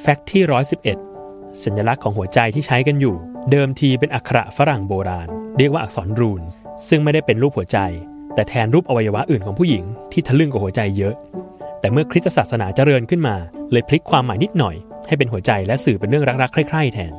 แฟกต์ที่ 111 สัญลักษณ์ของหัวใจที่ใช้กันอยู่ เดิมทีเป็นอักขระฝรั่งโบราณ เรียกว่าอักษรรูน ซึ่งไม่ได้เป็นรูปหัวใจ แต่แทนรูปอวัยวะอื่นของผู้หญิงที่ทะลึ่งกว่าหัวใจเยอะ แต่เมื่อคริสตศาสนาเจริญขึ้นมา เลยพลิกความหมายนิดหน่อย ให้เป็นหัวใจและสื่อเป็นเรื่องรักๆใคร่ๆแทน